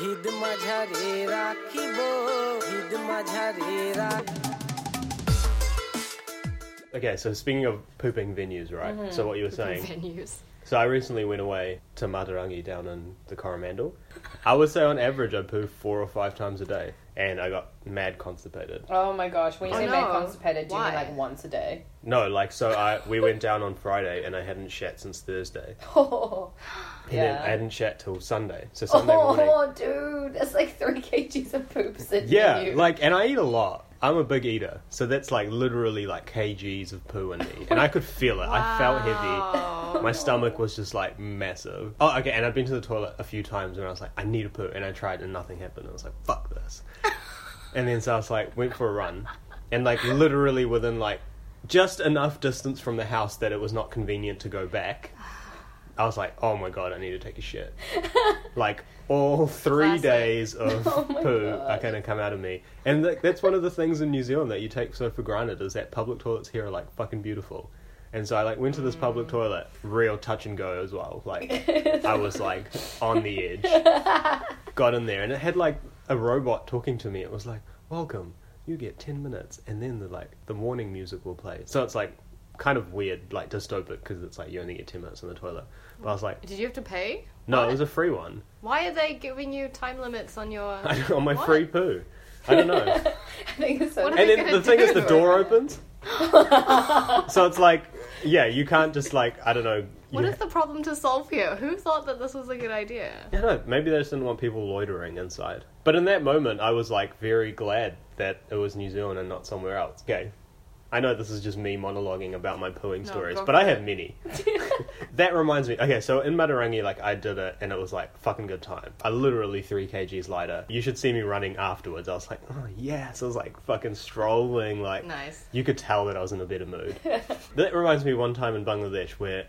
হৃদ মাঝারে রাখিব হৃদ মাঝারে রাখ Okay, so speaking of pooping venues, right? So what you were saying. Venues. So I recently went away to Matarangi down in the Coromandel. I would say on average I poo four or five times a day, and I got mad constipated. Oh my gosh, when you Oh say no. mad constipated, do you mean Why? like once a day? No, like so I we went down on Friday and I hadn't shat since Thursday, Oh, and then I yeah. hadn't shat till Sunday. So Sunday oh, morning. Oh, dude, that's like three kgs of poop sitting Yeah, in you. like, and I eat a lot. I'm a big eater, so that's like literally like kgs of poo in me, and I could feel it. I felt heavy. My stomach was just like massive. Oh, okay, and I've been to the toilet a few times and I was like, I need a poo, and I tried and nothing happened. I was like, fuck this. and then so I was like, went for a run, and like literally within like just enough distance from the house that it was not convenient to go back. I was like, oh my god, I need to take a shit. like all three Classic. days of Oh my poo God. are going to come out of me, and th- that's one of the things in New Zealand that you take so for granted is that public toilets here are like fucking beautiful. And so I like went to this public toilet, real touch and go as well. Like I was like on the edge. Got in there and it had like a robot talking to me. It was like, "Welcome, you get ten minutes," and then the like the morning music will play. So it's like kind of weird, like dystopic, because it's like you only get ten minutes in the toilet. But I was like, Did you have to pay? no, What? it was a free one Why are they giving you time limits on your? on my What? free poo. I don't know. I think it's so. And then gonna the thing is, the door opens. so it's like, yeah, you can't just like I don't know. What you the problem to solve here? Who thought that this was a good idea? I don't know. Maybe they just didn't want people loitering inside. But in that moment, I was like very glad that it was New Zealand and not somewhere else. Okay. I know this is just me monologuing about my pooing No, stories, go but for I have many. that reminds me. Okay, so in Matarangi, like I did it, and it was like fucking good time. I literally three kgs lighter. You should see me running afterwards. I was like, oh yes, I was like fucking strolling, like Nice. you could tell that I was in a better mood. that reminds me one time in Bangladesh where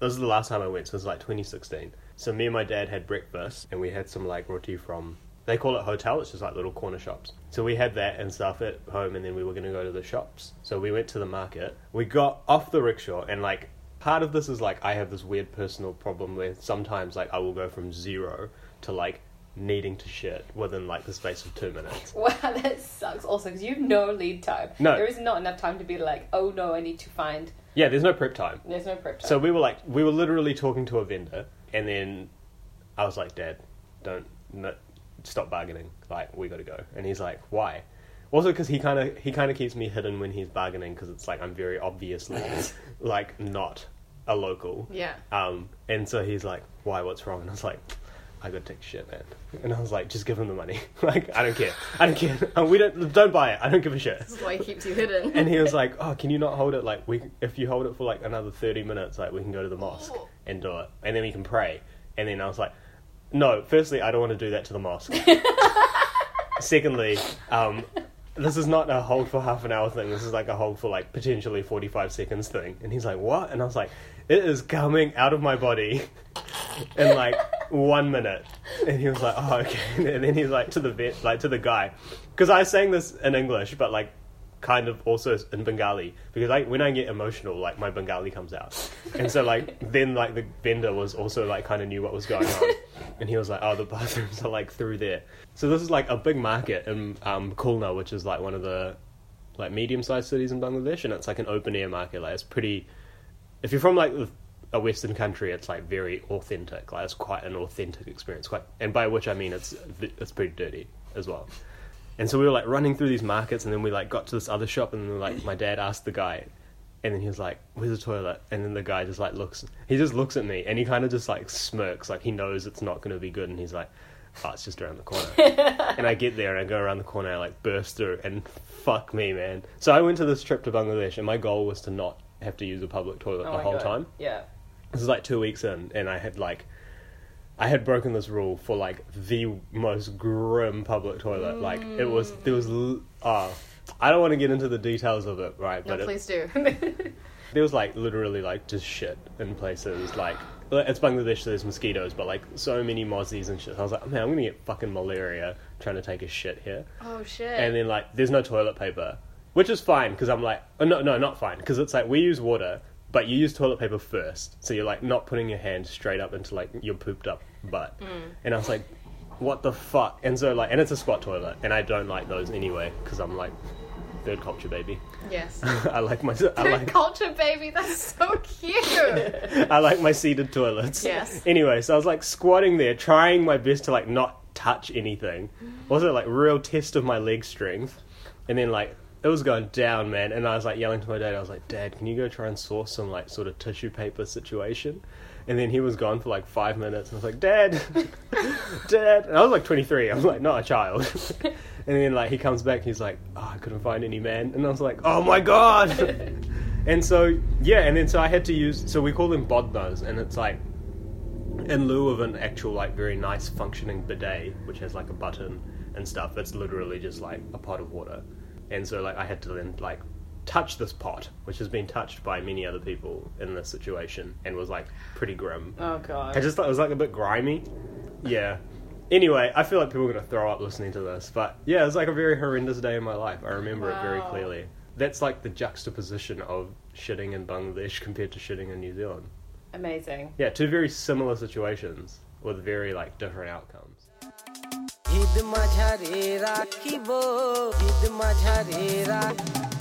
this is the last time I went, so it was like 2016. So me and my dad had breakfast and we had some like roti from they call it hotel, it's just like little corner shops. So we had that and stuff at home and then we were gonna go to the shops. So we went to the market. We got off the rickshaw and like part of this is like I have this weird personal problem where sometimes like I will go from zero to like needing to shit within like the space of two minutes. Wow, that sucks. Also, because you have no lead time. No. there is not enough time to be like, oh no, I need to find. Yeah, there's no prep time. There's no prep time. So we were like, we were literally talking to a vendor, and then I was like, Dad, don't no, stop bargaining. Like, we got to go. And he's like, Why? Also, because he kind of he kind of keeps me hidden when he's bargaining, because it's like I'm very obviously like not a local. Yeah. Um, and so he's like, "Why? What's wrong?" And I was like, "I got to take shit, man." And I was like, "Just give him the money. like, I don't care. I don't care. We don't don't buy it. I don't give a shit." This is why he keeps you hidden. And he was like, "Oh, can you not hold it? Like, we if you hold it for like another thirty minutes, like we can go to the mosque and do it, and then we can pray." And then I was like, "No, firstly, I don't want to do that to the mosque. Secondly, um, this is not a hold for half an hour thing. This is like a hold for like potentially forty five seconds thing." And he's like, "What?" And I was like, "It is coming out of my body." in like one minute. And he was like, oh, okay. And then he's like to the vet, like to the guy, because I was saying this in English, but like kind of also in Bengali, because like when I get emotional, like my Bengali comes out. And so like then like the vendor was also like kind of knew what was going on, and he was like, oh, the bathrooms are like through there. So this is like a big market in um, Khulna, which is like one of the like medium sized cities in Bangladesh, and it's like an open air market. Like it's pretty. If you're from like a Western country, it's like very authentic. Like it's quite an authentic experience. Quite, and by which I mean it's it's pretty dirty as well. And so we were like running through these markets, and then we like got to this other shop, and then like my dad asked the guy, and then he was like, "Where's the toilet?" And then the guy just like looks, he just looks at me, and he kind of just like smirks, like he knows it's not going to be good, and he's like, "Oh, it's just around the corner." and I get there, and I go around the corner, and I like burst through, and fuck me, man. So I went to this trip to Bangladesh, and my goal was to not have to use a public toilet Oh the whole God. time. Yeah. This is like two weeks in, and I had like, I had broken this rule for like the most grim public toilet. Like it was, there was, ah, I don't want to get into the details of it, right? no, but it, please do. there was like literally like just shit in places. Like it's Bangladesh, so there's mosquitoes, but like so many mozzies and shit. I was like, man, I'm gonna get fucking malaria trying to take a shit here. oh shit. And then like, there's no toilet paper, which is fine because I'm like, oh, no, no, not fine because it's like we use water, but you use toilet paper first, so you're like not putting your hand straight up into like your pooped up butt. Mm. And I was like, what the fuck? And so like, and it's a squat toilet, and I don't like those anyway because I'm like third culture baby. Yes. I like my I Third like culture baby, that's so cute. I like my seated toilets. Yes. Anyway, so I was like squatting there, trying my best to like not touch anything. Also like real test of my leg strength. And then like it was going down, man, and I was like yelling to my dad, I was like, Dad, can you go try and source some like sort of tissue paper situation? And then he was gone for like five minutes and I was like, Dad Dad and I was like twenty three, I was like not a child. and then like he comes back, he's like, Oh, I couldn't find any man and I was like, Oh my god And so yeah, and then so I had to use so we call them bodnos and it's like in lieu of an actual like very nice functioning bidet which has like a button and stuff it's literally just like a pot of water and so like i had to then like touch this pot which has been touched by many other people in this situation and was like pretty grim. Oh god. i just thought it was like a bit grimy. Yeah. Anyway i feel like people are going to throw up listening to this but yeah it was like a very horrendous day in my life. I remember it very clearly. That's like the juxtaposition of shitting in bangladesh compared to shitting in new zealand. Amazing. yeah, two very similar situations with very like different outcomes. हिद माझ्या रे राखी बो ईद माझ्या राखी